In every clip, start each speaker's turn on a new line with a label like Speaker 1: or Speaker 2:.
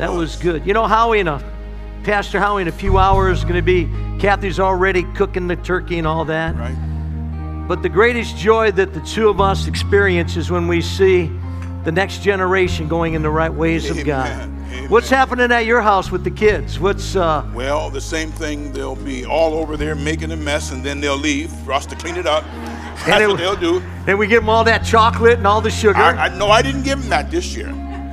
Speaker 1: That was good. You know, Howie and a Pastor Howie in a few hours going to be Kathy's already cooking the turkey and all that.
Speaker 2: Right.
Speaker 1: But the greatest joy that the two of us experience is when we see the next generation going in the right ways of God.
Speaker 2: Amen.
Speaker 1: What's happening at your house with the kids? What's uh
Speaker 2: Well, the same thing. They'll be all over there making a mess, and then they'll leave for us to clean it up. That's
Speaker 1: it-
Speaker 2: what they'll do.
Speaker 1: and we give them all that chocolate and all the sugar.
Speaker 2: I, I no, I didn't give them that this year.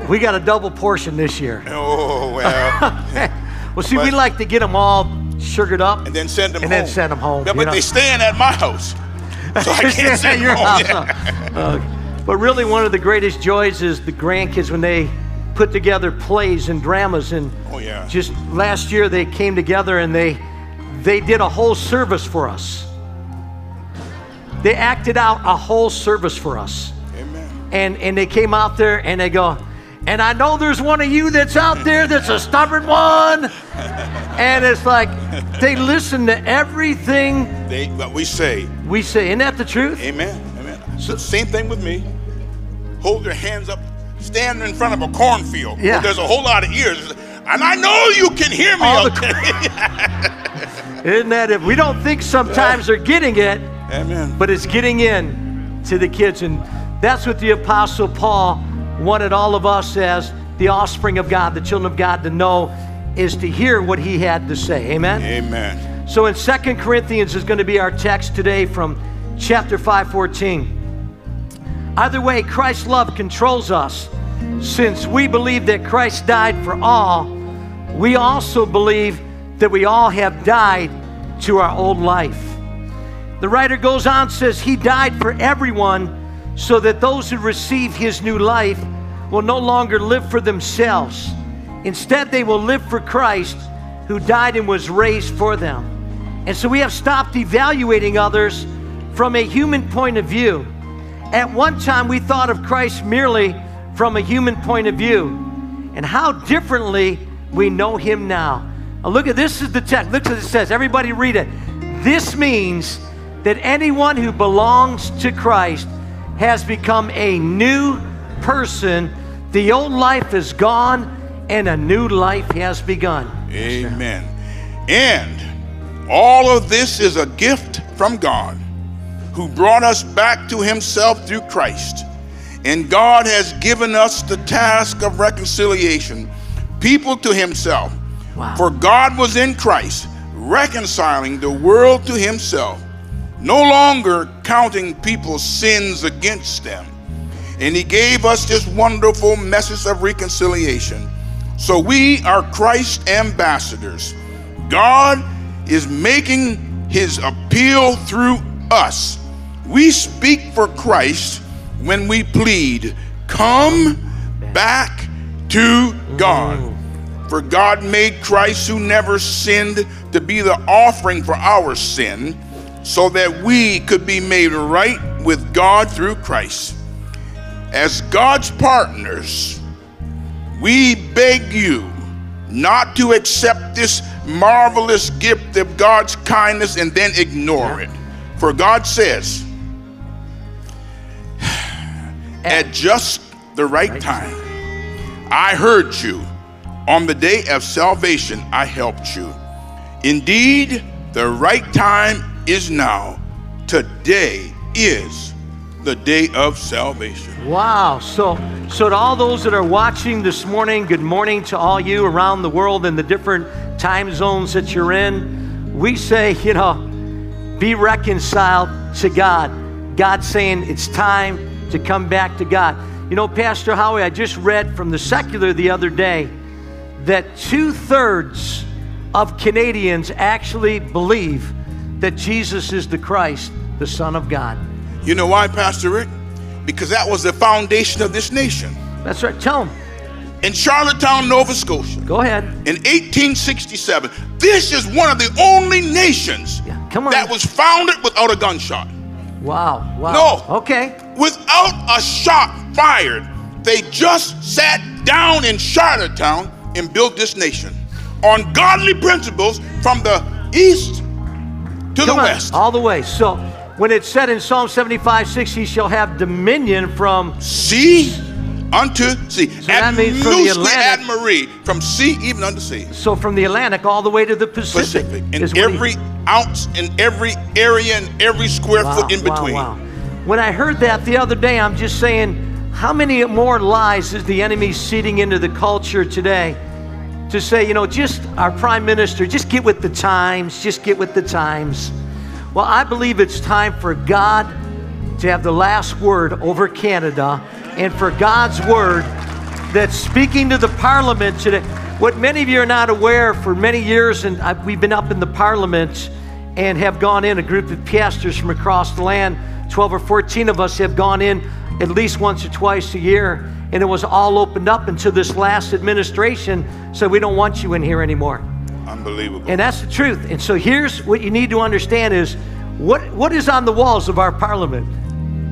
Speaker 1: We got a double portion this year.
Speaker 2: Oh well,
Speaker 1: Well, see, we like to get them all sugared up
Speaker 2: and then send them
Speaker 1: and
Speaker 2: home.
Speaker 1: then send them home.
Speaker 2: Yeah, but
Speaker 1: know?
Speaker 2: they staying at my house, so I can't send
Speaker 1: your
Speaker 2: home. Yeah.
Speaker 1: Uh, but really, one of the greatest joys is the grandkids when they put together plays and dramas. And
Speaker 2: Oh, yeah.
Speaker 1: just last year they came together and they they did a whole service for us. They acted out a whole service for us,
Speaker 2: Amen.
Speaker 1: and and they came out there and they go. And I know there's one of you that's out there that's a stubborn one. And it's like they listen to everything
Speaker 2: They, but we say,
Speaker 1: we say. Isn't that the truth?
Speaker 2: Amen, Amen. So, same thing with me. Hold your hands up. Stand in front of a cornfield.
Speaker 1: Yeah.
Speaker 2: There's a whole lot of ears, and I know you can hear me.
Speaker 1: All the
Speaker 2: out there.
Speaker 1: Isn't that if We don't think sometimes they're getting it,
Speaker 2: Amen.
Speaker 1: but it's getting in to the kids. And that's what the Apostle Paul wanted all of us as the offspring of God, the children of God, to know is to hear what he had to say. Amen?
Speaker 2: Amen.
Speaker 1: So in Second Corinthians is going to be our text today from chapter 514. Either way, Christ's love controls us. Since we believe that Christ died for all, we also believe that we all have died to our old life. The writer goes on says he died for everyone so that those who receive his new life will no longer live for themselves. Instead, they will live for Christ who died and was raised for them. And so we have stopped evaluating others from a human point of view. At one time, we thought of Christ merely from a human point of view, and how differently we know him now. Now, look at this is the text. Look what it says. Everybody read it. This means that anyone who belongs to Christ has become a new person. The old life is gone, and a new life has begun.
Speaker 2: Amen. And all of this is a gift from God who brought us back to himself through Christ. And God has given us the task of reconciliation, people to himself.
Speaker 1: Wow.
Speaker 2: For God was in Christ, reconciling the world to himself, no longer counting people's sins against them. And he gave us this wonderful message of reconciliation. So we are Christ ambassadors. God is making his appeal through us. We speak for Christ when we plead, Come back to God. For God made Christ, who never sinned, to be the offering for our sin, so that we could be made right with God through Christ. As God's partners, we beg you not to accept this marvelous gift of God's kindness and then ignore it. For God says, at just the right time, I heard you. On the day of salvation, I helped you. Indeed, the right time is now. Today is the day of salvation.
Speaker 1: Wow. So, so to all those that are watching this morning, good morning to all you around the world in the different time zones that you're in. We say, you know, be reconciled to God. God saying it's time to come back to God. You know, Pastor Howie, I just read from the secular the other day that two thirds of Canadians actually believe that Jesus is the Christ, the Son of God.
Speaker 2: You know why, Pastor Rick? Because that was the foundation of this nation.
Speaker 1: That's right. Tell them.
Speaker 2: in Charlottetown, Nova Scotia.
Speaker 1: Go ahead.
Speaker 2: In 1867, this is one of the only nations
Speaker 1: Yeah,
Speaker 2: that was founded without a gunshot.
Speaker 1: Wow. Wow.
Speaker 2: No.
Speaker 1: Okay.
Speaker 2: Without a shot fired, they just sat down in Charlottetown and built this nation on godly principles from the east to
Speaker 1: Come
Speaker 2: the
Speaker 1: on.
Speaker 2: west.
Speaker 1: All the way. So when it said in Psalm 75, 6, he shall have dominion from
Speaker 2: sea unto sea.
Speaker 1: So that means from the Atlantic-
Speaker 2: admiree, from sea even unto sea.
Speaker 1: so from the Atlantic all the way to the Pacific.
Speaker 2: Pacific.
Speaker 1: is
Speaker 2: In
Speaker 1: what he-
Speaker 2: every ounce, and every area, and every square
Speaker 1: Wow,
Speaker 2: foot in
Speaker 1: wow,
Speaker 2: between.
Speaker 1: wow. When I heard that the other day, I'm just saying, how many more lies is the enemy seeding into the culture today? To say, you know, just our prime minister, just get with the times, just get with the times. Well, I believe it's time for God to have the last word over Canada and for God's word that's speaking to the parliament today. What many of you are not aware, for many years, and I, we've been up in the parliament and have gone in, a group of pastors from across the land, 12 or 14 of us have gone in at least once or twice a year, and it was all opened up until this last administration said, We don't want you in here anymore.
Speaker 2: Unbelievable.
Speaker 1: And that's the truth. And so here's what you need to understand is what, what is on the walls of our parliament?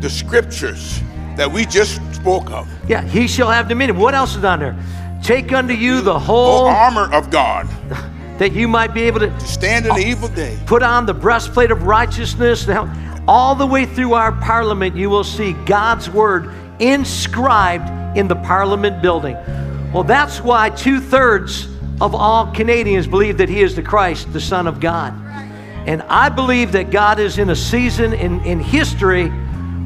Speaker 2: the scriptures that we just spoke of.
Speaker 1: Yeah, he shall have dominion. What else is on there? Take unto you the
Speaker 2: Oh,
Speaker 1: whole
Speaker 2: armor of God.
Speaker 1: that you might be able to
Speaker 2: Stand in the oh, evil day.
Speaker 1: put on the breastplate of righteousness. Now, all the way through our parliament, you will see God's word inscribed in the parliament building. Well, that's why two thirds of all Canadians believe that he is the Christ, the Son of God. And I believe that God is in a season in, in history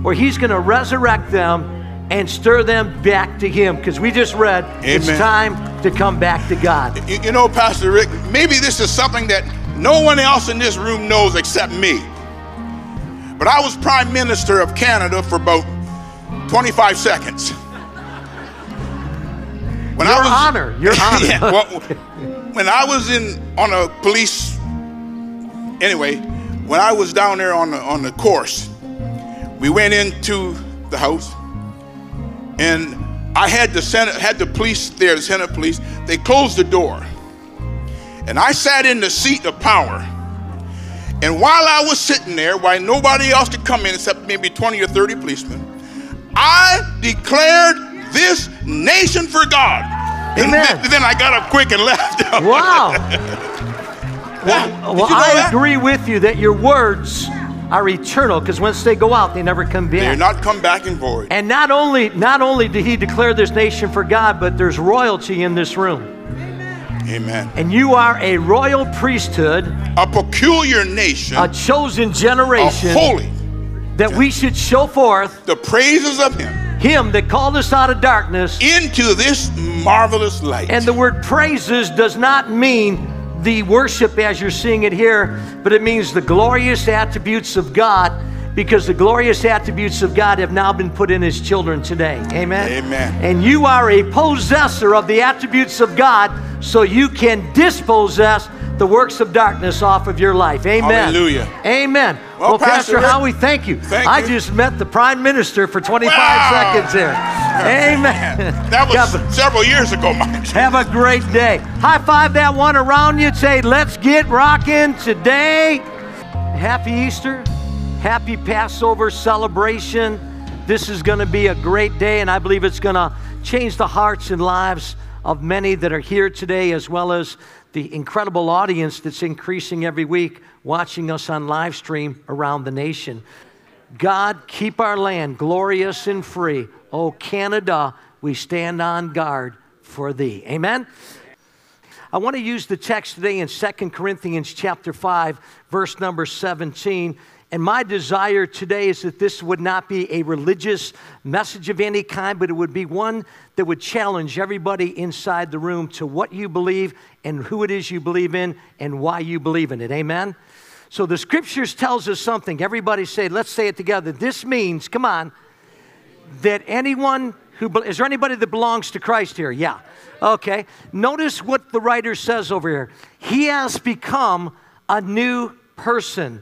Speaker 1: where he's going to resurrect them and stir them back to him. Because we just read, it's time to come back to God.
Speaker 2: You, you know, Pastor Rick, maybe this is something that no one else in this room knows except me. But I was Prime Minister of Canada for about 25 seconds. When
Speaker 1: Your honor, your honor.
Speaker 2: yeah, well, when I was in on a police, anyway, when I was down there on the on the course, we went into the house, and I had the Senate had the police there, the Senate police. They closed the door, and I sat in the seat of power. And while I was sitting there, while nobody else could come in except maybe 20 or 30 policemen, I declared this nation for God. And
Speaker 1: Amen.
Speaker 2: then, I got up quick and left.
Speaker 1: Wow. well, well, I
Speaker 2: that?
Speaker 1: agree with you that your words are eternal because once they go out, they never come back.
Speaker 2: They're not come back in void.
Speaker 1: and not only not only did he declare this nation for God, but there's royalty in this room.
Speaker 2: Amen.
Speaker 1: And you are a royal priesthood,
Speaker 2: A peculiar nation,
Speaker 1: a chosen
Speaker 2: a
Speaker 1: generation
Speaker 2: holy,
Speaker 1: that we should show forth
Speaker 2: the praises of Him
Speaker 1: him that called us out of darkness.
Speaker 2: into this marvelous light.
Speaker 1: And the word praises does not mean the worship as you're seeing it here, but it means the glorious attributes of God because the glorious attributes of God have now been put in his children today. Amen.
Speaker 2: Amen.
Speaker 1: And you are a possessor of the attributes of God so you can dispossess the works of darkness off of your life. Amen.
Speaker 2: Hallelujah.
Speaker 1: Amen.
Speaker 2: Well,
Speaker 1: Well, Pastor,
Speaker 2: Pastor
Speaker 1: Howie, thank you.
Speaker 2: thank
Speaker 1: I
Speaker 2: you.
Speaker 1: just met the Prime Minister for 25
Speaker 2: Wow.
Speaker 1: seconds there. Amen.
Speaker 2: that was
Speaker 1: God
Speaker 2: several years ago, Mike.
Speaker 1: Have a great day. High five that one around you. Say, let's get rocking today. Happy Easter. Happy Passover celebration. This is going to be a great day, and I believe it's going to change the hearts and lives of many that are here today, as well as the incredible audience that's increasing every week watching us on live stream around the nation. God, keep our land glorious and free. Oh, Canada, we stand on guard for thee. Amen. I want to use the text today in 2 Corinthians chapter 5, verse number 17. And my desire today is that this would not be a religious message of any kind, but it would be one that would challenge everybody inside the room to what you believe and who it is you believe in and why you believe in it. Amen. So the scriptures tells us something. Everybody say, let's say it together. This means, come on, that anyone who is there anybody that belongs to Christ here? Yeah. Okay. Notice what the writer says over here. He has become a new person.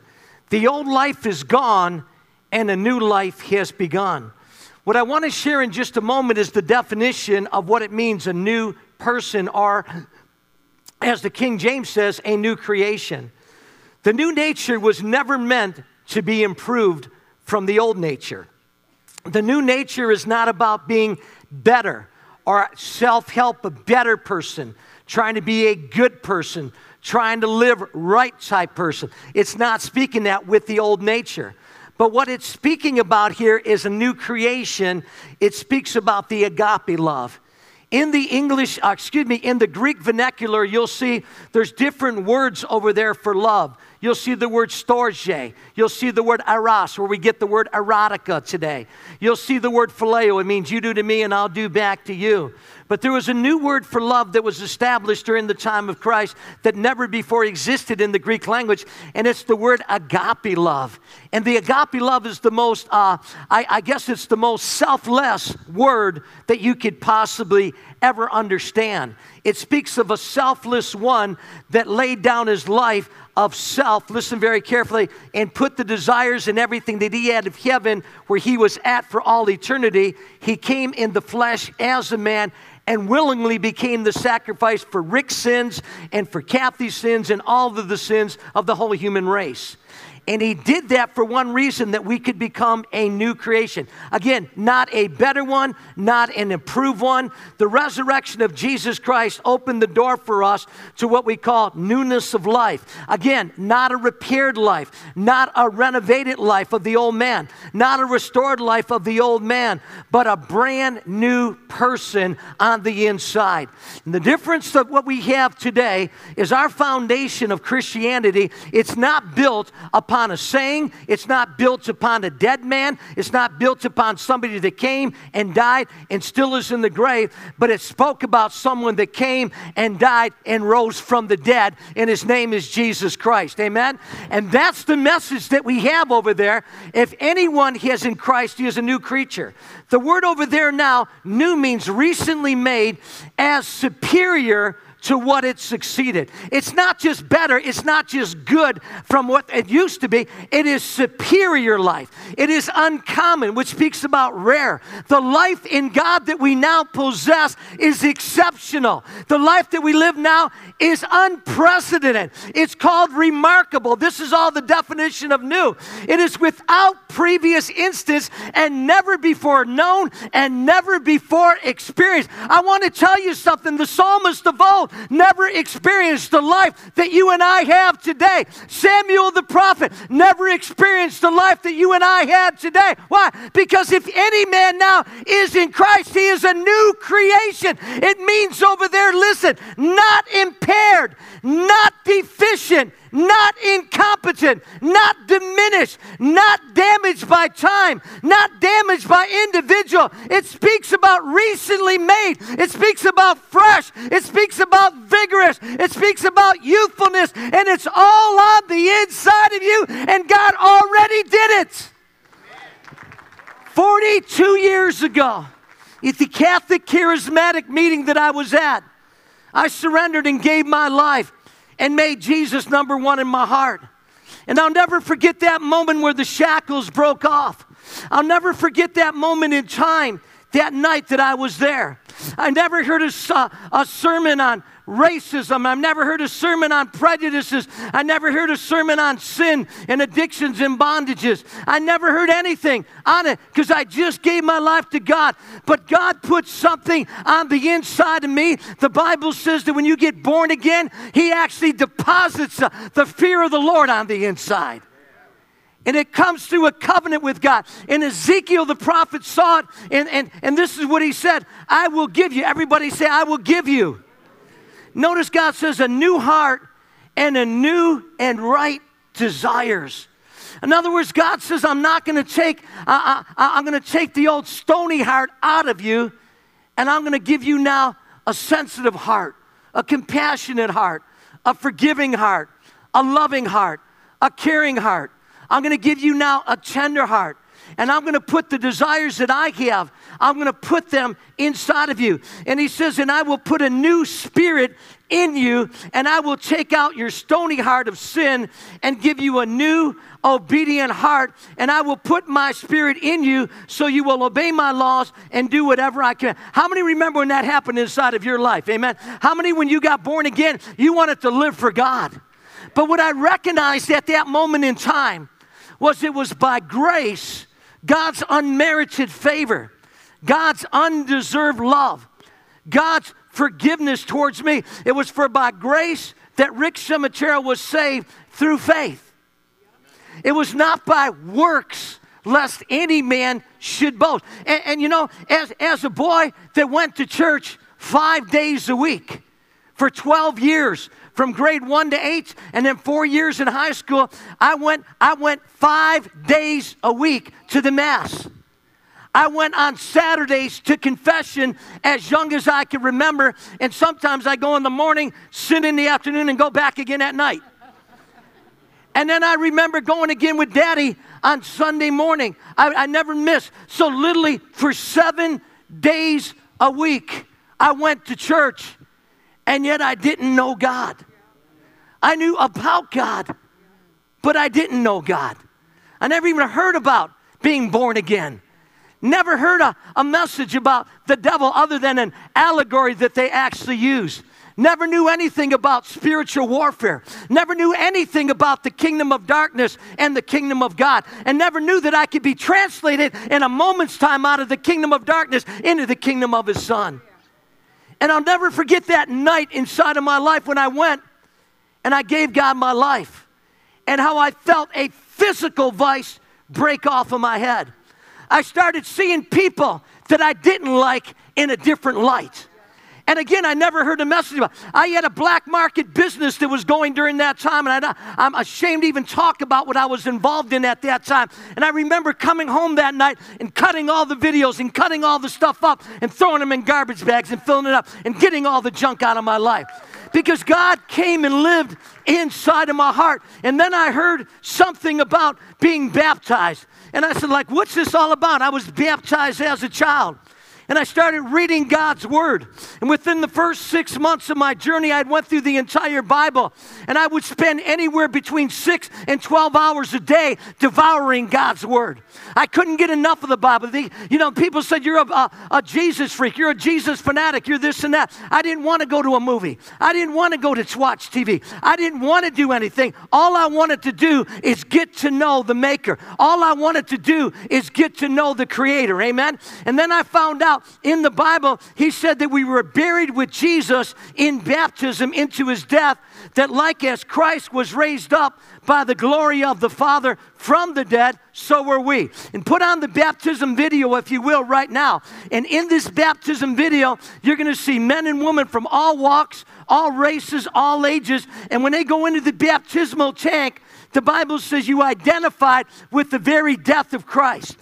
Speaker 1: The old life is gone and a new life has begun. What I want to share in just a moment is the definition of what it means a new person, or as the King James says, a new creation. The new nature was never meant to be improved from the old nature. The new nature is not about being better or self help, a better person, trying to be a good person, trying to live right type person. It's not speaking that with the old nature. But what it's speaking about here is a new creation. It speaks about the agape love. In the English, uh, excuse me, in the Greek vernacular, you'll see there's different words over there for love. You'll see the word storge. You'll see the word eros, where we get the word erotica today. You'll see the word phileo. It means you do to me and I'll do back to you. But there was a new word for love that was established during the time of Christ that never before existed in the Greek language, and it's the word agape love. And the agape love is the most, uh, I, I guess it's the most selfless word that you could possibly ever understand. It speaks of a selfless one that laid down his life of self, listen very carefully, and put the desires and everything that he had of heaven where he was at for all eternity. He came in the flesh as a man and willingly became the sacrifice for Rick's sins and for Kathy's sins and all of the sins of the whole human race. And he did that for one reason that we could become a new creation. Again, not a better one, not an improved one. The resurrection of Jesus Christ opened the door for us to what we call newness of life. Again, not a repaired life, not a renovated life of the old man, not a restored life of the old man, but a brand new person on the inside. And the difference of what we have today is our foundation of Christianity, it's not built upon upon a saying, it's not built upon a dead man, it's not built upon somebody that came and died and still is in the grave, but it spoke about someone that came and died and rose from the dead, and his name is Jesus Christ. Amen? And that's the message that we have over there. If anyone is in Christ, he is a new creature. The word over there now, new means recently made as superior to what it succeeded. It's not just better, it's not just good from what it used to be, it is superior life. It is uncommon, which speaks about rare. The life in God that we now possess is exceptional. The life that we live now is unprecedented. It's called remarkable. This is all the definition of new. It is without previous instance and never before known and never before experienced. I want to tell you something. The psalmist of old never experienced the life that you and I have today. Samuel the prophet never experienced the life that you and I had today. Why? Because if any man now is in Christ, he is a new creation. It means over there, listen, not impaired, not deficient, not incompetent, not diminished, not damaged by time, not damaged by individual. It speaks about recently made, it speaks about fresh, it speaks about vigorous, it speaks about youthfulness, and it's all on the inside of you, and God already did it. 42 years ago, at the Catholic Charismatic meeting that I was at, I surrendered and gave my life and made Jesus number one in my heart. And I'll never forget that moment where the shackles broke off. I'll never forget that moment in time, that night that I was there. I never heard a, a sermon on racism. I've never heard a sermon on prejudices. I never heard a sermon on sin and addictions and bondages. I never heard anything on it because I just gave my life to God. But God put something on the inside of me. The Bible says that when you get born again, He actually deposits uh, the fear of the Lord on the inside. And it comes through a covenant with God. And Ezekiel the prophet saw it, and, and, and this is what he said I will give you. Everybody say, I will give you. Notice God says a new heart and a new and right desires. In other words, God says, I'm not going to take, uh, I'm going to take the old stony heart out of you, and I'm going to give you now a sensitive heart, a compassionate heart, a forgiving heart, a loving heart, a caring heart. I'm going to give you now a tender heart. and I'm going to put the desires that I have, I'm going to put them inside of you. And he says, and I will put a new spirit in you, and I will take out your stony heart of sin and give you a new obedient heart, and I will put my spirit in you so you will obey my laws and do whatever I can. How many remember when that happened inside of your life? Amen. How many, when you got born again, you wanted to live for God? But what I recognized at that moment in time was it was by grace, God's unmerited favor, God's undeserved love, God's forgiveness towards me. It was for by grace that Rick Ciaramitaro was saved through faith. It was not by works, lest any man should boast. And, and, you know, as, as a boy that went to church five days a week for 12 years, from grade one to eight, and then four years in high school, I went, I went five days a week to the Mass. I went on Saturdays to confession as young as I can remember, and sometimes I go in the morning, sit in the afternoon, and go back again at night. And then I remember going again with daddy on Sunday morning. I, I never missed. So, literally, for seven days a week, I went to church, and yet I didn't know God. I knew about God, but I didn't know God. I never even heard about being born again. Never heard a, a message about the devil other than an allegory that they actually used. Never knew anything about spiritual warfare. Never knew anything about the kingdom of darkness and the kingdom of God. And never knew that I could be translated in a moment's time out of the kingdom of darkness into the kingdom of His Son. And I'll never forget that night inside of my life when I went and I gave God my life and how I felt a physical vice break off of my head. I started seeing people that I didn't like in a different light. And again, I never heard a message about. I had a black market business that was going during that time, and I, I'm ashamed to even talk about what I was involved in at that time. And I remember coming home that night and cutting all the videos and cutting all the stuff up and throwing them in garbage bags and filling it up and getting all the junk out of my life. Because God came and lived inside of my heart. And then I heard something about being baptized. And I said, like, what's this all about? I was baptized as a child and I started reading God's word. And within the first six months of my journey, I went through the entire Bible, and I would spend anywhere between six and 12 hours a day devouring God's word. I couldn't get enough of the Bible. The, you know, people said, You're a, a, a Jesus freak, you're a Jesus fanatic, you're this and that. I didn't want to go to a movie, I didn't want to go to watch TV, I didn't want to do anything. All I wanted to do is get to know the Maker. All I wanted to do is get to know the Creator. Amen. And then I found out in the Bible, he said that we were buried with Jesus in baptism into his death, that like as Christ was raised up by the glory of the Father from the dead, so were we. And put on the baptism video, if you will, right now. And in this baptism video, you're going to see men and women from all walks, all races, all ages. And when they go into the baptismal tank, the Bible says you identified with the very death of Christ.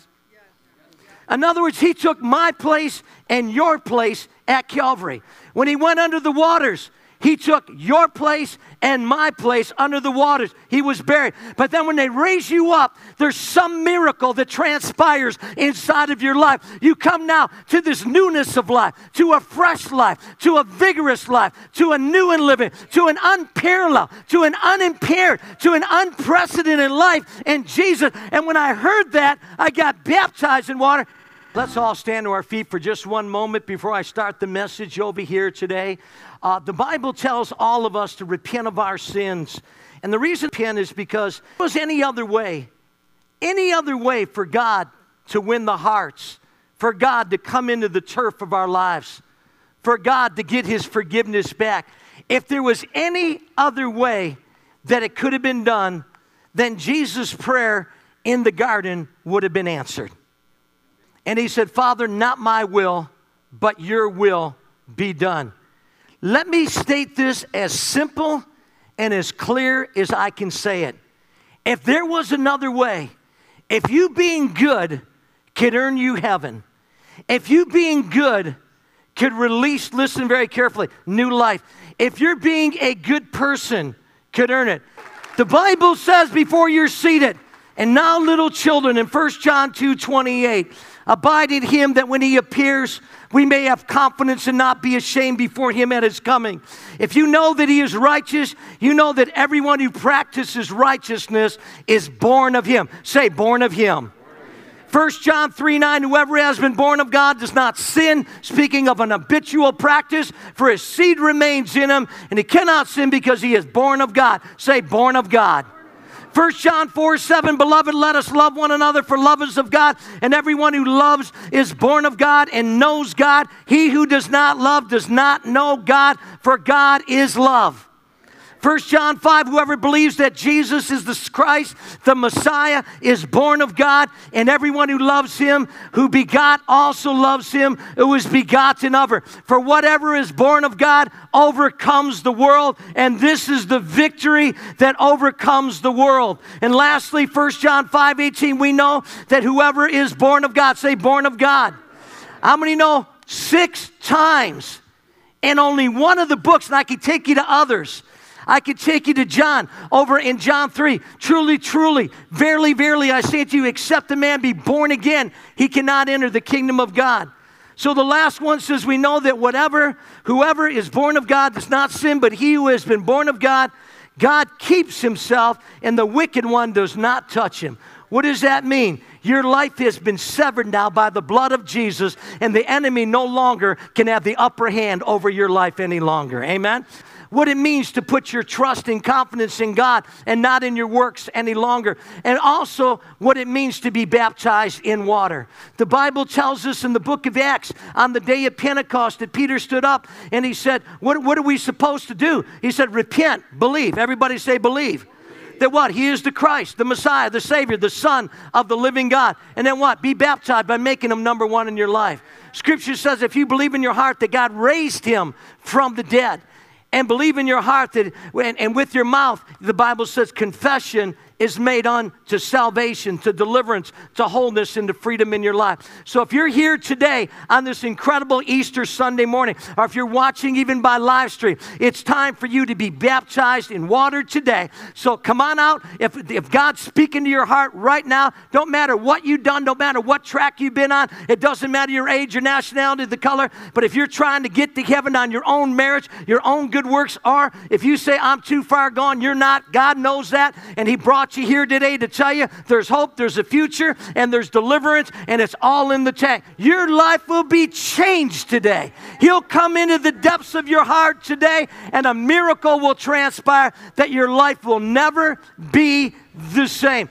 Speaker 1: In other words, he took my place and your place at Calvary. When he went under the waters, he took your place and my place under the waters. He was buried. But then when they raise you up, there's some miracle that transpires inside of your life. You come now to this newness of life, to a fresh life, to a vigorous life, to a new and living, to an unparalleled, to an unimpaired, to an unprecedented life in Jesus. And when I heard that, I got baptized in water. Let's all stand to our feet for just one moment before I start the message over here today. Uh, the Bible tells all of us to repent of our sins. And the reason repent is because there was any other way, any other way for God to win the hearts, for God to come into the turf of our lives, for God to get his forgiveness back. If there was any other way that it could have been done, then Jesus' prayer in the garden would have been answered. And he said, Father, not my will, but your will be done. Let me state this as simple and as clear as I can say it. If there was another way, if you being good could earn you heaven, if you being good could release, listen very carefully, new life, if you're being a good person could earn it. The Bible says before you're seated, And now, little children, in 1 John 2 28, abide in him that when he appears, we may have confidence and not be ashamed before him at his coming. If you know that he is righteous, you know that everyone who practices righteousness is born of him. Say, born of him. 1 John 3 9, whoever has been born of God does not sin, speaking of an habitual practice, for his seed remains in him, and he cannot sin because he is born of God. Say, born of God. 1 John 4 7, beloved, let us love one another, for love is of God, and everyone who loves is born of God and knows God. He who does not love does not know God, for God is love. 1 John 5 Whoever believes that Jesus is the Christ, the Messiah, is born of God, and everyone who loves him, who begot, also loves him who is begotten of her. For whatever is born of God overcomes the world, and this is the victory that overcomes the world. And lastly, 1 John 5 18, we know that whoever is born of God, say, born of God. How many know six times? And only one of the books, and I can take you to others I could take you to John over in John 3. Truly, truly, verily, verily, I say to you, except a man be born again, he cannot enter the kingdom of God. So the last one says, We know that whatever, whoever is born of God does not sin, but he who has been born of God, God keeps himself, and the wicked one does not touch him. What does that mean? Your life has been severed now by the blood of Jesus, and the enemy no longer can have the upper hand over your life any longer. Amen? What it means to put your trust and confidence in God and not in your works any longer, and also what it means to be baptized in water. The Bible tells us in the book of Acts on the day of Pentecost that Peter stood up and he said, What, what are we supposed to do? He said, Repent, believe. Everybody say, Believe that what? He is the Christ, the Messiah, the Savior, the Son of the living God. And then what? Be baptized by making him number one in your life. Scripture says if you believe in your heart that God raised him from the dead, and believe in your heart that, and, and with your mouth, the Bible says confession is made unto salvation, to deliverance, to wholeness, and to freedom in your life. So if you're here today on this incredible Easter Sunday morning, or if you're watching even by live stream, it's time for you to be baptized in water today. So come on out. If, if God's speaking to your heart right now, don't matter what you've done, don't matter what track you've been on, it doesn't matter your age, your nationality, the color, but if you're trying to get to heaven on your own marriage, your own good works, are. if you say, I'm too far gone, you're not, God knows that, and He brought brought you here today to tell you there's hope, there's a future, and there's deliverance, and it's all in the tank. Your life will be changed today. He'll come into the depths of your heart today, and a miracle will transpire that your life will never be the same.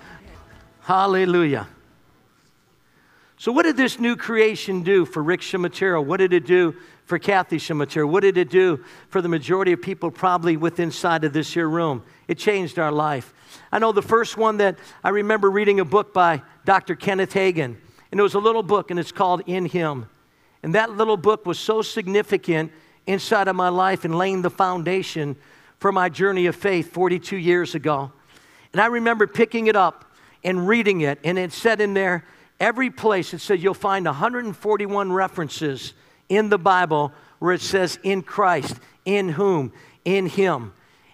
Speaker 1: Hallelujah. So, what did this new creation do for Rick Ciaramitaro? What did it do for Kathy Ciaramitaro? What did it do for the majority of people probably within inside of this here room? It changed our life. I know the first one that I remember reading a book by Dr. Kenneth Hagin, and it was a little book, and it's called In Him. And that little book was so significant inside of my life and laying the foundation for my journey of faith 42 years ago. And I remember picking it up and reading it, and it said in there, every place, it said you'll find 141 references in the Bible where it says in Christ, in whom, in Him.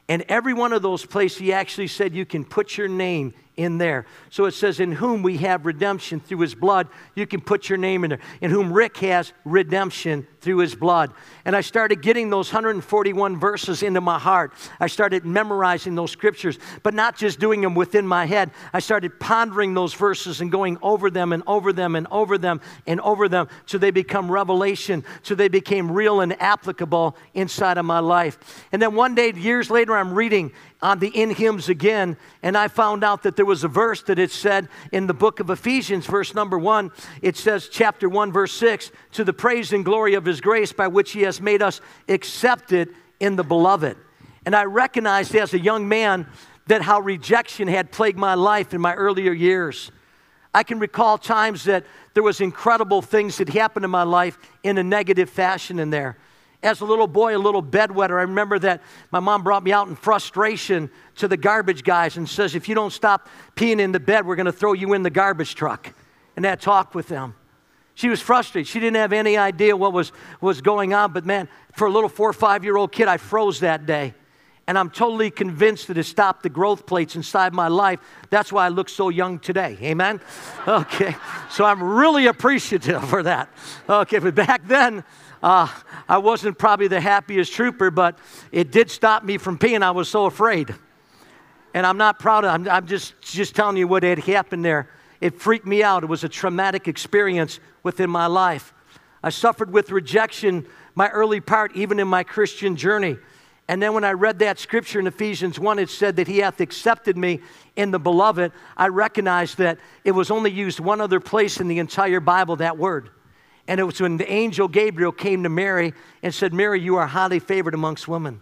Speaker 1: And every one of those places, he actually said you can put your name in there. So it says, In whom we have redemption through his blood. You can put your name in there. In whom Rick has redemption through his blood. And I started getting those 141 verses into my heart. I started memorizing those scriptures, but not just doing them within my head. I started pondering those verses and going over them and over them and over them and over them so they become revelation, so they became real and applicable inside of my life. And then one day, years later, I'm reading on the in hymns again, and I found out that there was a verse that it said in the book of Ephesians, verse number one. It says, chapter one, verse six, to the praise and glory of his grace by which he has made us accepted in the beloved. And I recognized as a young man that how rejection had plagued my life in my earlier years. I can recall times that there was incredible things that happened in my life in a negative fashion in there. As a little boy, a little bedwetter, I remember that my mom brought me out in frustration to the garbage guys and says, If you don't stop peeing in the bed, we're going to throw you in the garbage truck. And that talk with them. She was frustrated. She didn't have any idea what was, was going on. But man, for a little four or five year old kid, I froze that day. And I'm totally convinced that it stopped the growth plates inside my life. That's why I look so young today. Amen? Okay, so I'm really appreciative for that. Okay, but back then, uh, I wasn't probably the happiest trooper, but it did stop me from peeing. I was so afraid. And I'm not proud of it. I'm, I'm just, just telling you what had happened there. It freaked me out. It was a traumatic experience within my life. I suffered with rejection my early part, even in my Christian journey. And then when I read that scripture in Ephesians 1, it said that he hath accepted me in the beloved. I recognized that it was only used one other place in the entire Bible, that word. And it was when the angel Gabriel came to Mary and said, Mary, you are highly favored amongst women.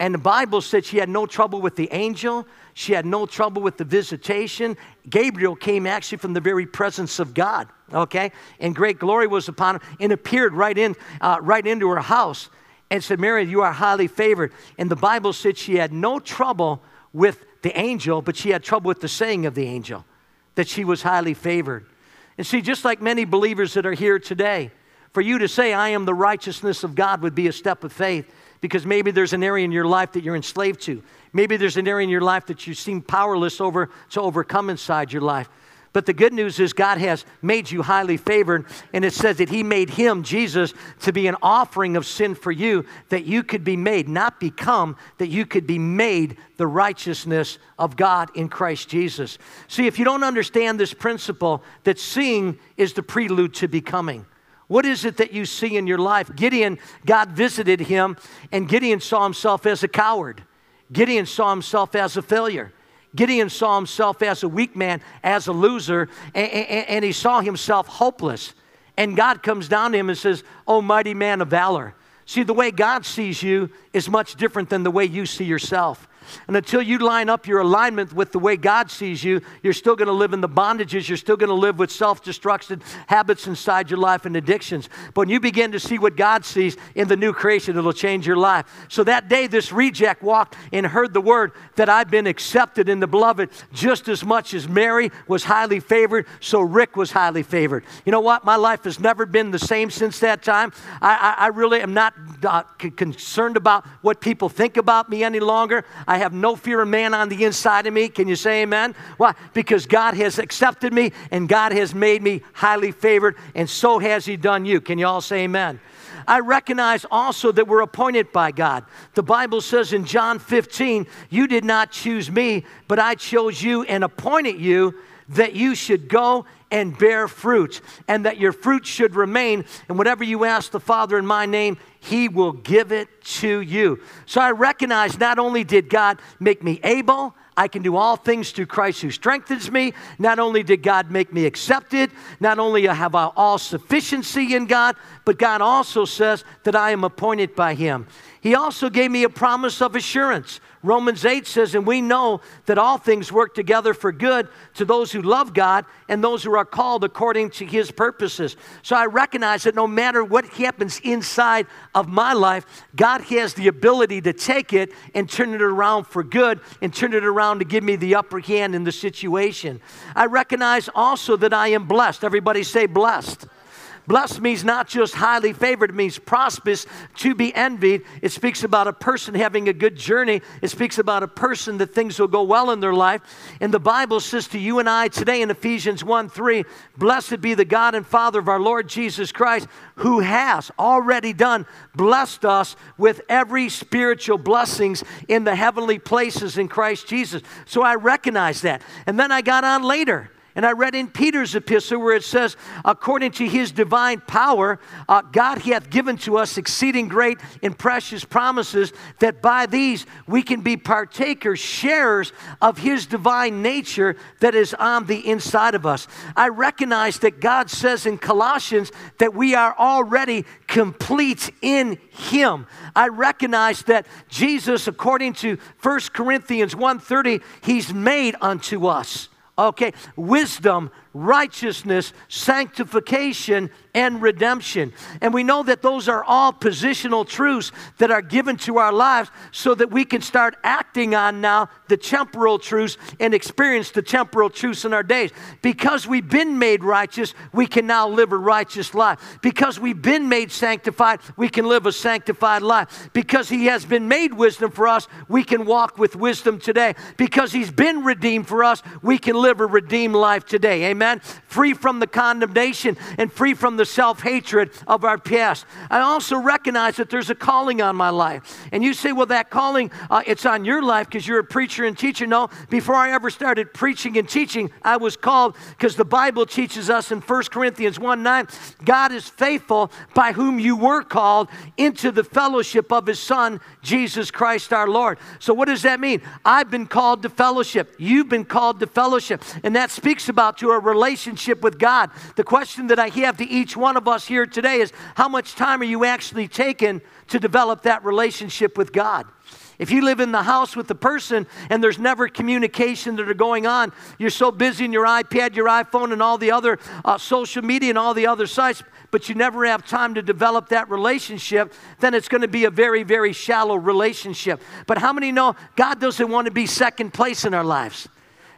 Speaker 1: And the Bible said she had no trouble with the angel. She had no trouble with the visitation. Gabriel came actually from the very presence of God, okay? And great glory was upon her and appeared right, in, uh, right into her house and said, Mary, you are highly favored. And the Bible said she had no trouble with the angel, but she had trouble with the saying of the angel, that she was highly favored. And see, just like many believers that are here today, for you to say, I am the righteousness of God, would be a step of faith because maybe there's an area in your life that you're enslaved to. Maybe there's an area in your life that you seem powerless over to overcome inside your life. But the good news is God has made you highly favored, and it says that He made Him, Jesus, to be an offering of sin for you, that you could be made, not become, that you could be made the righteousness of God in Christ Jesus. See, if you don't understand this principle, that seeing is the prelude to becoming. What is it that you see in your life? Gideon, God visited him, and Gideon saw himself as a coward. Gideon saw himself as a failure. Gideon saw himself as a weak man, as a loser, and, and, and, he saw himself hopeless. And God comes down to him and says, Oh, mighty man of valor. See, the way God sees you is much different than the way you see yourself. And until you line up your alignment with the way God sees you, you're still going to live in the bondages. You're still going to live with self destruction habits inside your life and addictions. But when you begin to see what God sees in the new creation, it'll change your life. So that day, this reject walked and heard the word that I've been accepted in the beloved just as much as Mary was highly favored, so Rick was highly favored. You know what? My life has never been the same since that time. I, I, I really am not uh, concerned about what people think about me any longer. I have no fear of man on the inside of me. Can you say amen? Why? Because God has accepted me and God has made me highly favored, and so has He done you. Can you all say amen? I recognize also that we're appointed by God. The Bible says in John 15, You did not choose me, but I chose you and appointed you that you should go and bear fruit, and that your fruit should remain. And whatever you ask the Father in my name, he will give it to you. So I recognize not only did God make me able, I can do all things through Christ who strengthens me. Not only did God make me accepted, not only have I all sufficiency in God, but God also says that I am appointed by Him. He also gave me a promise of assurance. Romans 8 says, And we know that all things work together for good to those who love God and those who are called according to his purposes. So I recognize that no matter what happens inside of my life, God has the ability to take it and turn it around for good and turn it around to give me the upper hand in the situation. I recognize also that I am blessed. Everybody say blessed. Blessed means not just highly favored, it means prosperous, to be envied. It speaks about a person having a good journey. It speaks about a person that things will go well in their life. And the Bible says to you and I today in Ephesians 1 3, Blessed be the God and Father of our Lord Jesus Christ, who has already done blessed us with every spiritual blessings in the heavenly places in Christ Jesus. So I recognize that. And then I got on later. And I read in Peter's epistle where it says, according to his divine power, uh, God he hath given to us exceeding great and precious promises, that by these we can be partakers, sharers of his divine nature that is on the inside of us. I recognize that God says in Colossians that we are already complete in him. I recognize that Jesus, according to 1 Corinthians 1:30, he's made unto us Okay, wisdom, righteousness, sanctification, and redemption. And we know that those are all positional truths that are given to our lives so that we can start acting on now the temporal truths and experience the temporal truths in our days. Because we've been made righteous, we can now live a righteous life. Because we've been made sanctified, we can live a sanctified life. Because He has been made wisdom for us, we can walk with wisdom today. Because He's been redeemed for us, we can live a redeemed life today. Amen. Free from the condemnation and free from the the self hatred of our past. I also recognize that there's a calling on my life. And you say, well, that calling, uh, it's on your life because you're a preacher and teacher. No, before I ever started preaching and teaching, I was called because the Bible teaches us in 1 Corinthians 1 9, God is faithful by whom you were called into the fellowship of his Son, Jesus Christ our Lord. So, what does that mean? I've been called to fellowship. You've been called to fellowship. And that speaks about to a relationship with God. The question that I have to each one of us here today is how much time are you actually taking to develop that relationship with God? If you live in the house with the person and there's never communication that are going on, you're so busy in your iPad, your iPhone, and all the other uh, social media and all the other sites, but you never have time to develop that relationship, then it's going to be a very, very shallow relationship. But how many know God doesn't want to be second place in our lives?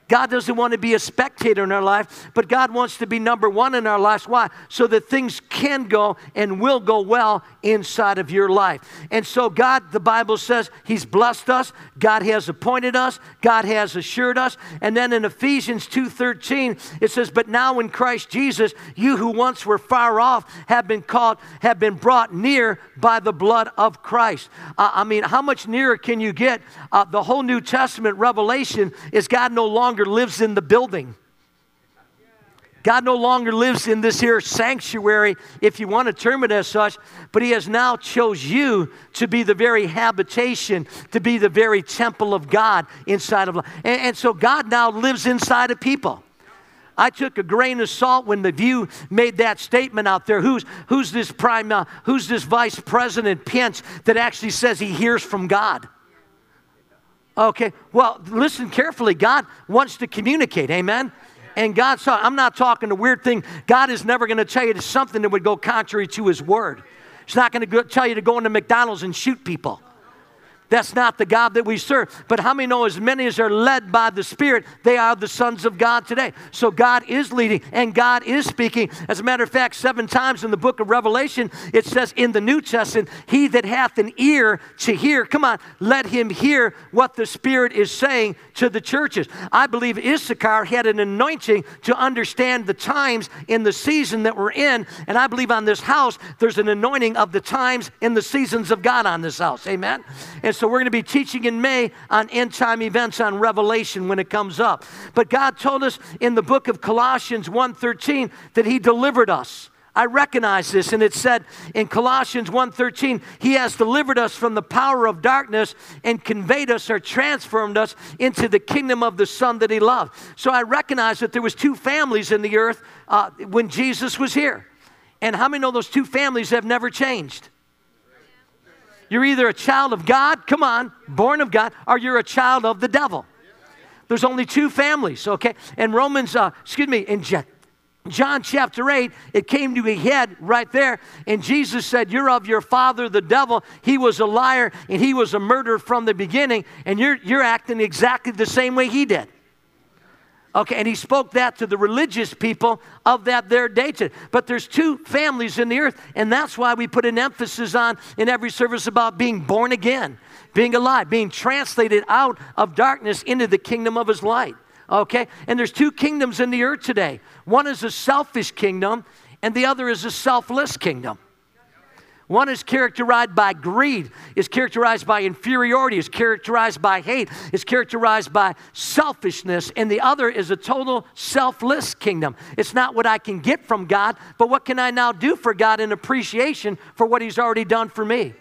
Speaker 1: God doesn't want to be a spectator in our life, but God wants to be number one in our lives. Why? So that things can go and will go well inside of your life. And so, God, the Bible says, He's blessed us, God has appointed us, God has assured us. And then in Ephesians 2:13, it says, But now in Christ Jesus, you who once were far off have been called, have been brought near by the blood of Christ. Uh, I mean, how much nearer can you get? Uh, the whole New Testament revelation is God no longer longer lives in the building. God no longer lives in this here sanctuary, if you want to term it as such, but He has now chose you to be the very habitation, to be the very temple of God inside of life. And, and so God now lives inside of people. I took a grain of salt when the View made that statement out there. Who's, who's this prime, uh, who's this vice president Pence that actually says he hears from God? Okay, well, listen carefully. God wants to communicate, amen? And God saw, I'm not talking a weird thing. God is never going to tell you to something that would go contrary to His word. He's not going to tell you to go into McDonald's and shoot people. That's not the God that we serve. But how many know as many as are led by the Spirit, they are the sons of God today? So God is leading and God is speaking. As a matter of fact, seven times in the book of Revelation, it says in the New Testament, He that hath an ear to hear, come on, let him hear what the Spirit is saying to the churches. I believe Issachar had an anointing to understand the times in the season that we're in. And I believe on this house, there's an anointing of the times and the seasons of God on this house. Amen. And and so we're going to be teaching in May on end time events on Revelation when it comes up. But God told us in the book of Colossians 1:13 that he delivered us. I recognize this and it said in Colossians 1:13 he has delivered us from the power of darkness and conveyed us or transformed us into the kingdom of the son that he loved. So I recognize that there was two families in the earth uh, when Jesus was here. And how many know those two families have never changed? You're either a child of God, come on, born of God, or you're a child of the devil. There's only two families, okay? And Romans, uh, excuse me, in John chapter 8, it came to a head right there, and Jesus said, You're of your father, the devil. He was a liar, and he was a murderer from the beginning, and you're, you're acting exactly the same way he did. Okay, and he spoke that to the religious people of that their day. But there's two families in the earth, and that's why we put an emphasis on in every service about being born again, being alive, being translated out of darkness into the kingdom of his light. Okay, and there's two kingdoms in the earth today. One is a selfish kingdom, and the other is a selfless kingdom. One is characterized by greed, is characterized by inferiority, is characterized by hate, is characterized by selfishness, and the other is a total selfless kingdom. It's not what I can get from God, but what can I now do for God in appreciation for what He's already done for me.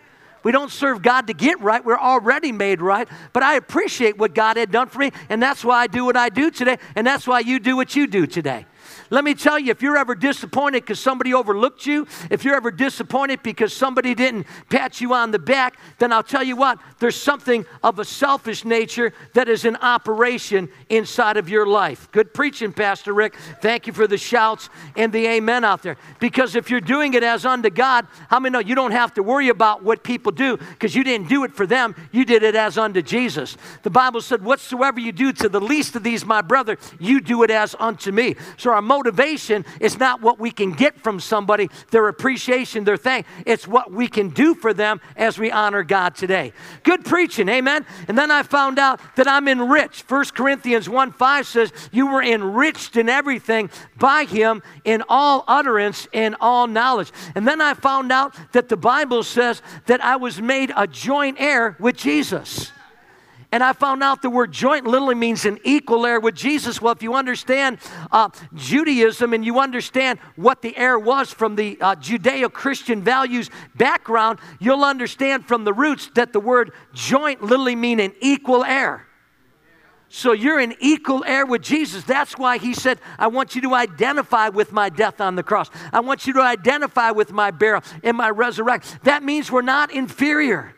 Speaker 1: We don't serve God to get right. We're already made right. But I appreciate what God had done for me, and that's why I do what I do today, and that's why you do what you do today. Let me tell you, if you're ever disappointed because somebody overlooked you, if you're ever disappointed because somebody didn't pat you on the back, then I'll tell you what, there's something of a selfish nature that is in operation inside of your life. Good preaching, Pastor Rick. Thank you for the shouts and the amen out there. Because if you're doing it as unto God, how many know you don't have to worry about what people do because you didn't do it for them, you did it as unto Jesus. The Bible said, Whatsoever you do to the least of these, my brother, you do it as unto me. So our motivation is not what we can get from somebody, their appreciation, their thank. It's what we can do for them as we honor God today. Good preaching, amen. And then I found out that I'm enriched. 1 Corinthians 1 5 says, You were enriched in everything by him in all utterance and all knowledge. And then I found out that the Bible says that I was made a joint heir with Jesus. And I found out the word joint literally means an equal heir with Jesus. Well, if you understand uh, Judaism and you understand what the heir was from the uh, Judeo Christian values background, you'll understand from the roots that the word joint literally mean an equal heir. So you're an equal heir with Jesus. That's why he said, I want you to identify with my death on the cross. I want you to identify with my burial and my resurrection. That means we're not inferior.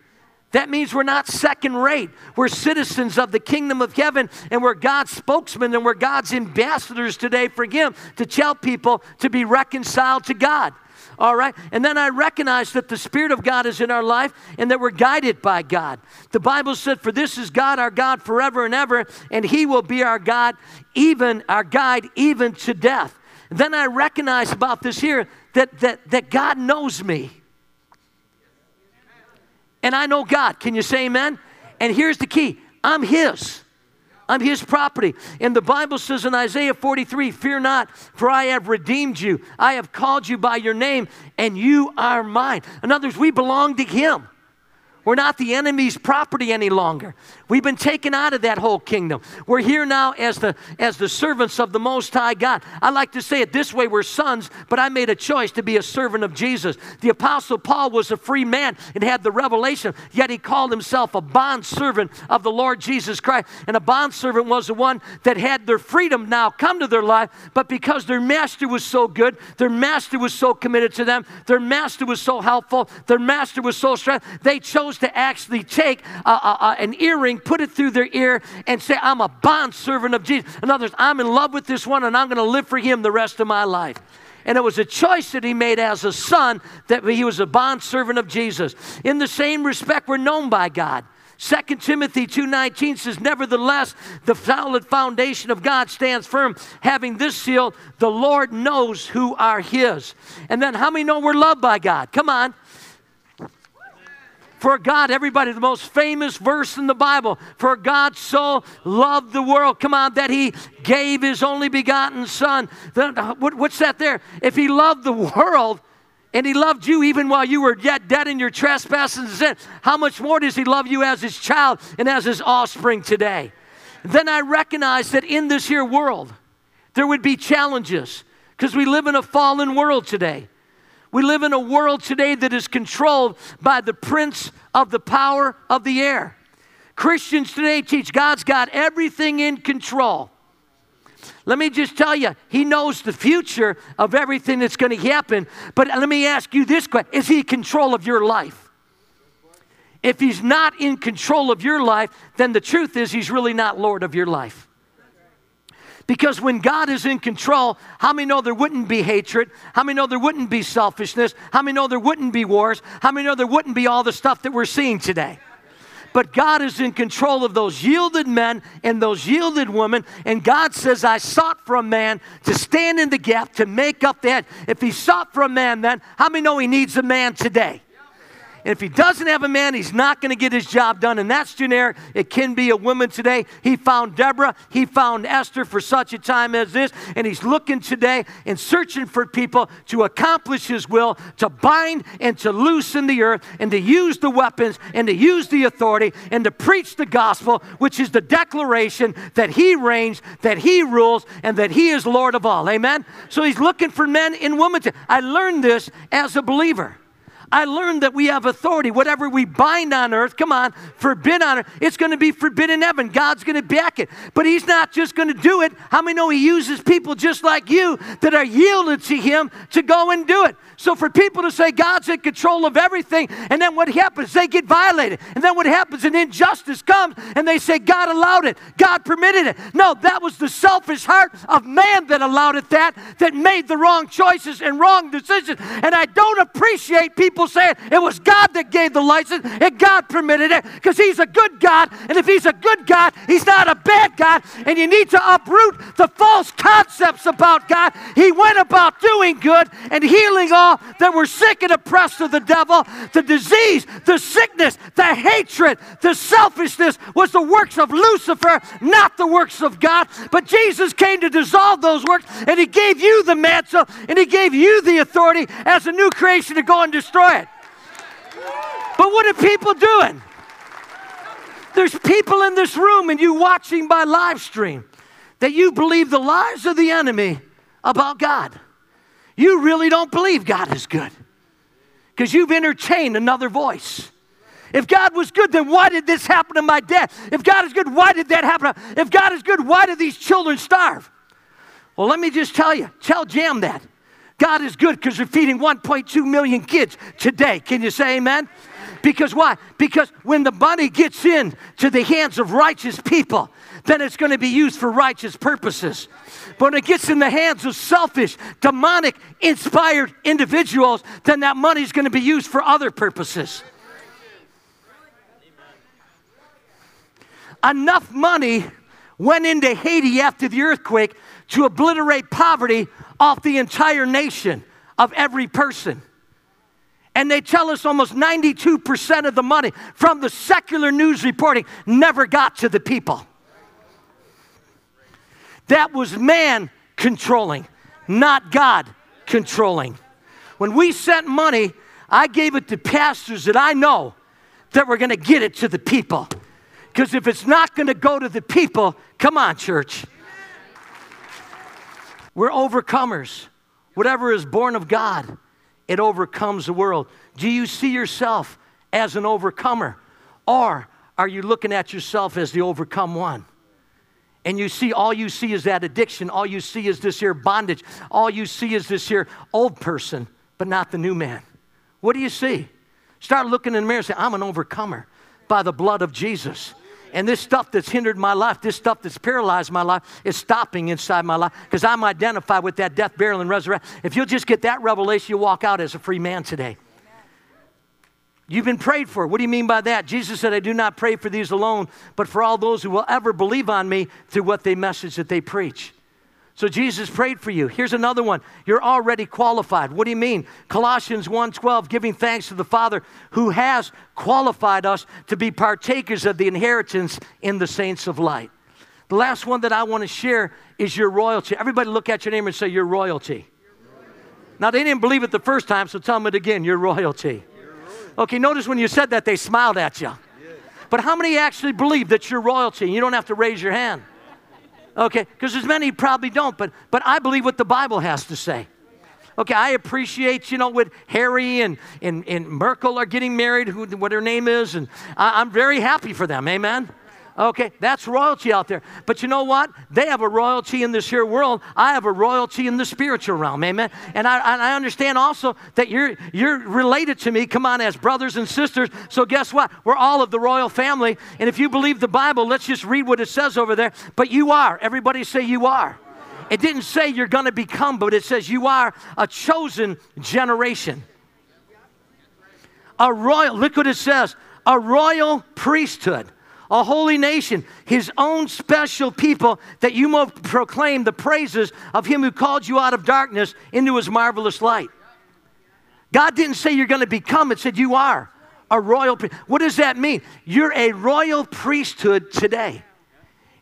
Speaker 1: That means we're not second rate. We're citizens of the kingdom of heaven, and we're God's spokesmen and we're God's ambassadors today for Him to tell people to be reconciled to God. All right? And then I recognize that the Spirit of God is in our life and that we're guided by God. The Bible said, For this is God, our God, forever and ever, and He will be our God, even our guide, even to death. then I recognize about this here that, that, that God knows me and I know God. Can you say amen? And here's the key I'm His. I'm his property. And the Bible says in Isaiah 43 Fear not, for I have redeemed you. I have called you by your name, and you are mine. In other words, we belong to him. We're not the enemy's property any longer. We've been taken out of that whole kingdom. We're here now as the as the servants of the most high God. I like to say it this way, we're sons, but I made a choice to be a servant of Jesus. The apostle Paul was a free man and had the revelation, yet he called himself a bond servant of the Lord Jesus Christ. And a bond servant was the one that had their freedom now come to their life, but because their master was so good, their master was so committed to them, their master was so helpful, their master was so strong, they chose to actually take a, a, an earring, put it through their ear, and say, I'm a bond servant of Jesus. In other words, I'm in love with this one and I'm going to live for him the rest of my life. And it was a choice that he made as a son that he was a bond servant of Jesus. In the same respect, we're known by God. 2 Timothy 2:19 says nevertheless the solid foundation of God stands firm having this seal the Lord knows who are his. And then how many know we're loved by God? Come on. For God, everybody, the most famous verse in the Bible. For God so loved the world. Come on, that He gave His only begotten Son. What's that there? If He loved the world, and he loved you even while you were yet dead in your trespasses and sin. How much more does he love you as his child and as his offspring today? Then I recognize that in this here world, there would be challenges because we live in a fallen world today. We live in a world today that is controlled by the prince of the power of the air. Christians today teach God's got everything in control. Let me just tell you, He knows the future of everything that's going to happen. But let me ask you this question Is He in control of your life? If He's not in control of your life, then the truth is He's really not Lord of your life. Because when God is in control, how many know there wouldn't be hatred? How many know there wouldn't be selfishness? How many know there wouldn't be wars? How many know there wouldn't be all the stuff that we're seeing today? But God is in control of those yielded men and those yielded women. And God says, I sought for a man to stand in the gap to make up that. If He sought for a man then, how many know He needs a man today? And if he doesn't have a man, he's not going to get his job done. And that's generic. It can be a woman today. He found Deborah, he found Esther for such a time as this. And he's looking today and searching for people to accomplish his will, to bind and to loosen the earth, and to use the weapons, and to use the authority, and to preach the gospel, which is the declaration that he reigns, that he rules, and that he is Lord of all. Amen? So he's looking for men and women. To, I learned this as a believer. I learned that we have authority. Whatever we bind on earth, come on, forbid on earth, it's going to be forbidden in heaven. God's going to back it. But He's not just going to do it. How many know He uses people just like you that are yielded to Him to go and do it? So for people to say God's in control of everything, and then what happens? They get violated. And then what happens? An injustice comes, and they say God allowed it, God permitted it. No, that was the selfish heart of man that allowed it, that, that made the wrong choices and wrong decisions. And I don't appreciate people saying it was God that gave the license and God permitted it because He's a good God. And if He's a good God, He's not a bad God. And you need to uproot the false concepts about God. He went about doing good and healing all that were sick and oppressed of the devil. The disease, the sickness, the hatred, the selfishness was the works of Lucifer, not the works of God. But Jesus came to dissolve those works, and He gave you the mantle, and He gave you the authority as a new creation to go and destroy. But what are people doing? There's people in this room and you watching by live stream that you believe the lies of the enemy about God. You really don't believe God is good because you've entertained another voice. If God was good, then why did this happen to my dad? If God is good, why did that happen? If God is good, why did these children starve? Well, let me just tell you, tell Jam that. God is good because you're feeding 1.2 million kids today. Can you say amen? Because why? Because when the money gets in to the hands of righteous people, then it's going to be used for righteous purposes. But when it gets in the hands of selfish, demonic, inspired individuals, then that money is going to be used for other purposes. Enough money went into Haiti after the earthquake to obliterate poverty off the entire nation of every person. And they tell us almost 92% of the money from the secular news reporting never got to the people. That was man controlling, not God controlling. When we sent money, I gave it to pastors that I know that were going to get it to the people. Because if it's not going to go to the people, come on, church. We're overcomers. Whatever is born of God, it overcomes the world. Do you see yourself as an overcomer? Or are you looking at yourself as the overcome one? and you see all you see is that addiction all you see is this here bondage all you see is this here old person but not the new man what do you see start looking in the mirror and say i'm an overcomer by the blood of jesus and this stuff that's hindered my life this stuff that's paralyzed my life is stopping inside my life because i'm identified with that death burial and resurrection if you'll just get that revelation you'll walk out as a free man today You've been prayed for. What do you mean by that? Jesus said, I do not pray for these alone, but for all those who will ever believe on me through what they message that they preach. So Jesus prayed for you. Here's another one. You're already qualified. What do you mean? Colossians 1:12, giving thanks to the Father who has qualified us to be partakers of the inheritance in the saints of light. The last one that I want to share is your royalty. Everybody look at your name and say your royalty. Now they didn't believe it the first time, so tell them it again, your royalty. Okay, notice when you said that, they smiled at you. But how many actually believe that you're royalty? You don't have to raise your hand. Okay, because there's many probably don't, but, but I believe what the Bible has to say. Okay, I appreciate, you know, what Harry and, and, and Markle are getting married, who, what her name is, and I, I'm very happy for them. Amen. Okay, that's royalty out there. But you know what? They have a royalty in this here world. I have a royalty in the spiritual realm. Amen. And I, I understand also that you're you're related to me. Come on, as brothers and sisters. So guess what? We're all of the royal family. And if you believe the Bible, let's just read what it says over there. But you are. Everybody say you are. It didn't say you're going to become, but it says you are a chosen generation. A royal, look what it says a royal priesthood a holy nation, his own special people, that you may proclaim the praises of him who called you out of darkness into his marvelous light. God didn't say you're going to become, it said you are a royal. What does that mean? You're a royal priesthood today.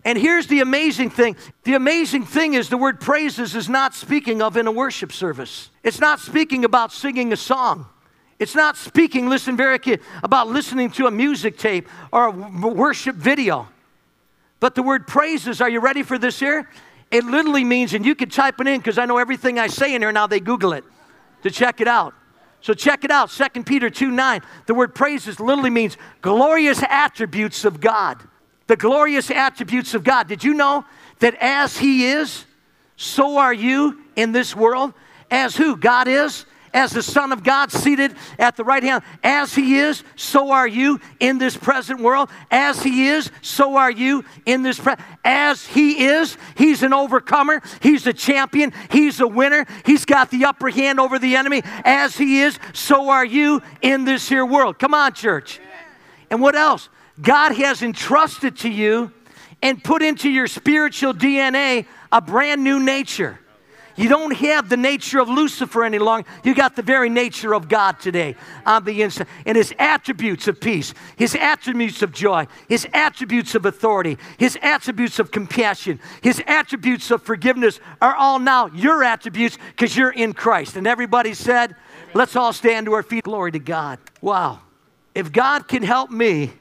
Speaker 1: And here's the amazing thing the amazing thing is the word praises is not speaking of in a worship service, it's not speaking about singing a song. It's not speaking, listen very about listening to a music tape or a worship video. But the word praises, are you ready for this here? It literally means, and you can type it in because I know everything I say in here now, they Google it to check it out. So check it out 2 Peter 2 9. The word praises literally means glorious attributes of God. The glorious attributes of God. Did you know that as He is, so are you in this world? As who? God is? As the Son of God seated at the right hand. As He is, so are you in this present world. As He is, so are you in this present. As He is, He's an overcomer. He's a champion. He's a winner. He's got the upper hand over the enemy. As He is, so are you in this here world. Come on, church. And what else? God has entrusted to you and put into your spiritual DNA a brand new nature. You don't have the nature of Lucifer any longer. You got the very nature of God today on the inside. And his attributes of peace, his attributes of joy, his attributes of authority, his attributes of compassion, his attributes of forgiveness are all now your attributes because you're in Christ. And everybody said, let's all stand to our feet. Glory to God. Wow. If God can help me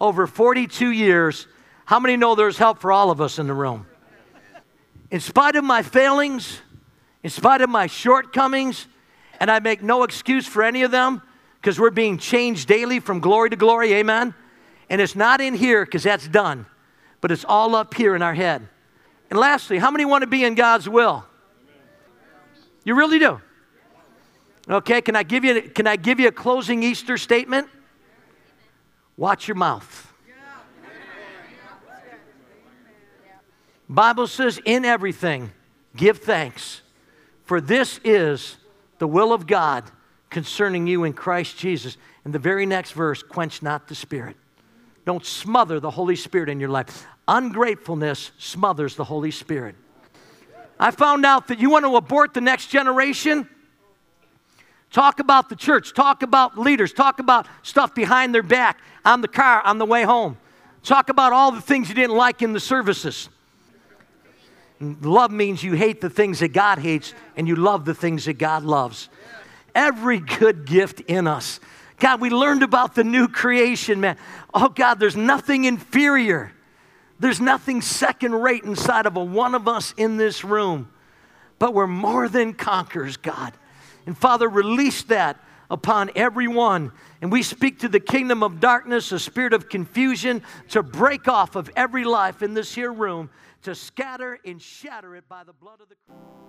Speaker 1: over 42 years, how many know there's help for all of us in the room? In spite of my failings, in spite of my shortcomings, and I make no excuse for any of them because we're being changed daily from glory to glory, amen? And it's not in here because that's done, but it's all up here in our head. And lastly, how many want to be in God's will? You really do. Okay, can I give you can I give you a closing Easter statement? Watch your mouth. Bible says in everything give thanks for this is the will of God concerning you in Christ Jesus. And the very next verse, quench not the Spirit. Don't smother the Holy Spirit in your life. Ungratefulness smothers the Holy Spirit. I found out that you want to abort the next generation. Talk about the church, talk about leaders, talk about stuff behind their back on the car on the way home. Talk about all the things you didn't like in the services. Love means you hate the things that God hates and you love the things that God loves. Every good gift in us. God, we learned about the new creation, man. Oh, God, there's nothing inferior. There's nothing second rate inside of a one of us in this room. But we're more than conquerors, God. And Father, release that upon everyone. And we speak to the kingdom of darkness, a spirit of confusion, to break off of every life in this here room to scatter and shatter it by the blood of the cross.